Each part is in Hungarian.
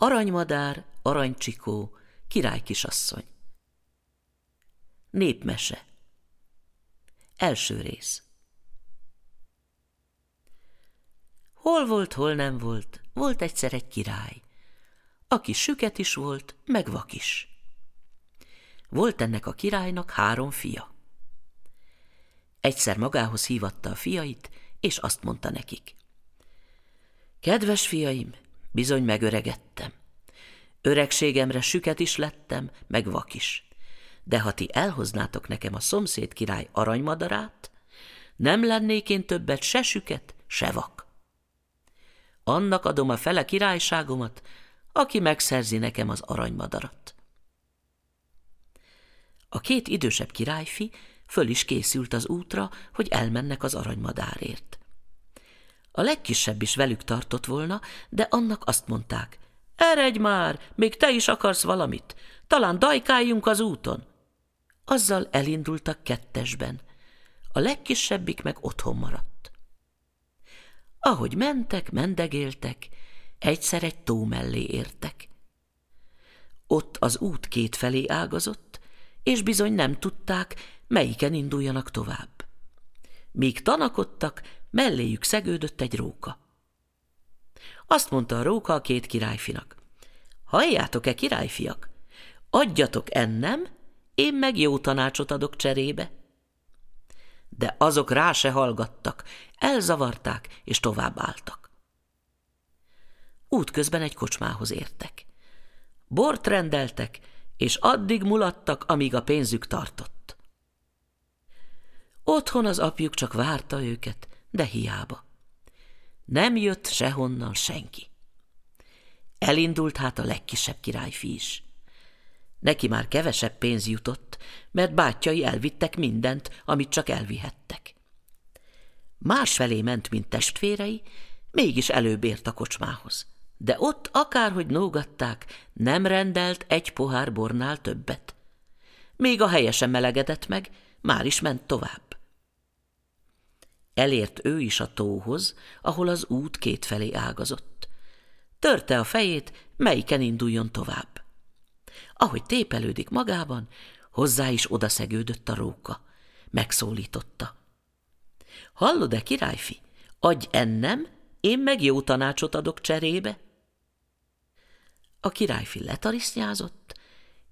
Aranymadár, aranycsikó, királykisasszony. Népmese. Első rész. Hol volt, hol nem volt, volt egyszer egy király, aki süket is volt, meg vak is. Volt ennek a királynak három fia. Egyszer magához hívatta a fiait, és azt mondta nekik. Kedves fiaim, bizony megöregedtem. Öregségemre süket is lettem, meg vak is. De ha ti elhoznátok nekem a szomszéd király aranymadarát, nem lennék én többet se süket, se vak. Annak adom a fele királyságomat, aki megszerzi nekem az aranymadarat. A két idősebb királyfi föl is készült az útra, hogy elmennek az aranymadárért. A legkisebb is velük tartott volna, de annak azt mondták, eredj már, még te is akarsz valamit, talán dajkáljunk az úton. Azzal elindultak kettesben, a legkisebbik meg otthon maradt. Ahogy mentek, mendegéltek, egyszer egy tó mellé értek. Ott az út két felé ágazott, és bizony nem tudták, melyiken induljanak tovább. Míg tanakodtak, melléjük szegődött egy róka. Azt mondta a róka a két királyfinak. Halljátok-e, királyfiak? Adjatok ennem, én meg jó tanácsot adok cserébe. De azok rá se hallgattak, elzavarták és tovább álltak. Útközben egy kocsmához értek. Bort rendeltek, és addig mulattak, amíg a pénzük tartott. Otthon az apjuk csak várta őket, de hiába. Nem jött sehonnan senki. Elindult hát a legkisebb királyfi is. Neki már kevesebb pénz jutott, mert bátyai elvittek mindent, amit csak elvihettek. Másfelé ment, mint testvérei, mégis előbb ért a kocsmához. De ott akárhogy nógatták, nem rendelt egy pohár bornál többet. Még a helye sem melegedett meg, már is ment tovább. Elért ő is a tóhoz, ahol az út kétfelé ágazott. Törte a fejét, melyiken induljon tovább. Ahogy tépelődik magában, hozzá is odaszegődött a róka. Megszólította. Hallod-e, királyfi? Adj ennem, én meg jó tanácsot adok cserébe. A királyfi letarisznyázott,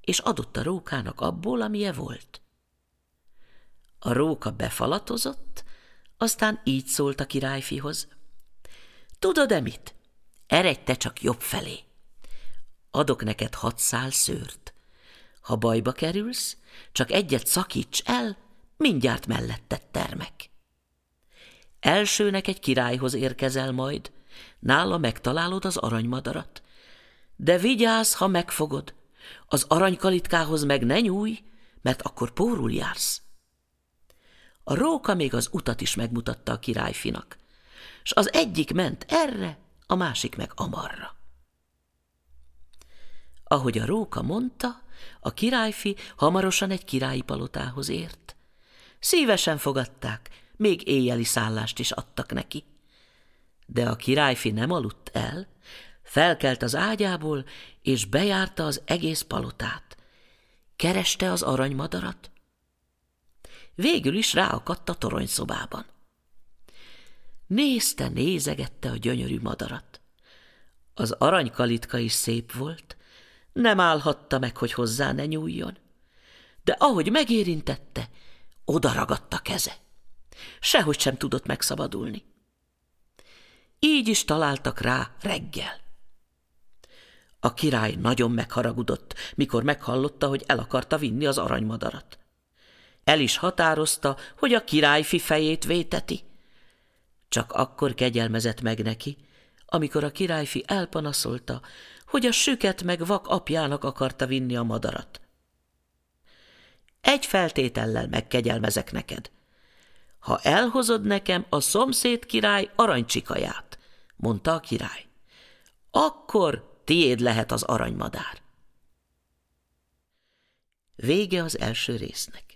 és adott a rókának abból, amilyen volt. A róka befalatozott, aztán így szólt a királyfihoz. Tudod-e mit? Eredj te csak jobb felé. Adok neked hat szál szőrt. Ha bajba kerülsz, csak egyet szakíts el, mindjárt melletted termek. Elsőnek egy királyhoz érkezel majd, nála megtalálod az aranymadarat. De vigyázz, ha megfogod, az aranykalitkához meg ne nyúj, mert akkor pórul jársz. A róka még az utat is megmutatta a királyfinak, s az egyik ment erre, a másik meg amarra. Ahogy a róka mondta, a királyfi hamarosan egy királyi palotához ért. Szívesen fogadták, még éjjeli szállást is adtak neki. De a királyfi nem aludt el, felkelt az ágyából, és bejárta az egész palotát. Kereste az aranymadarat, végül is ráakadt a toronyszobában. Nézte, nézegette a gyönyörű madarat. Az aranykalitka is szép volt, nem állhatta meg, hogy hozzá ne nyúljon. De ahogy megérintette, odaragadt keze. Sehogy sem tudott megszabadulni. Így is találtak rá reggel. A király nagyon megharagudott, mikor meghallotta, hogy el akarta vinni az aranymadarat. El is határozta, hogy a királyfi fejét véteti. Csak akkor kegyelmezett meg neki, amikor a királyfi elpanaszolta, hogy a süket meg vak apjának akarta vinni a madarat. Egy feltétellel megkegyelmezek neked. Ha elhozod nekem a szomszéd király aranycsikaját, mondta a király, akkor tiéd lehet az aranymadár. Vége az első résznek.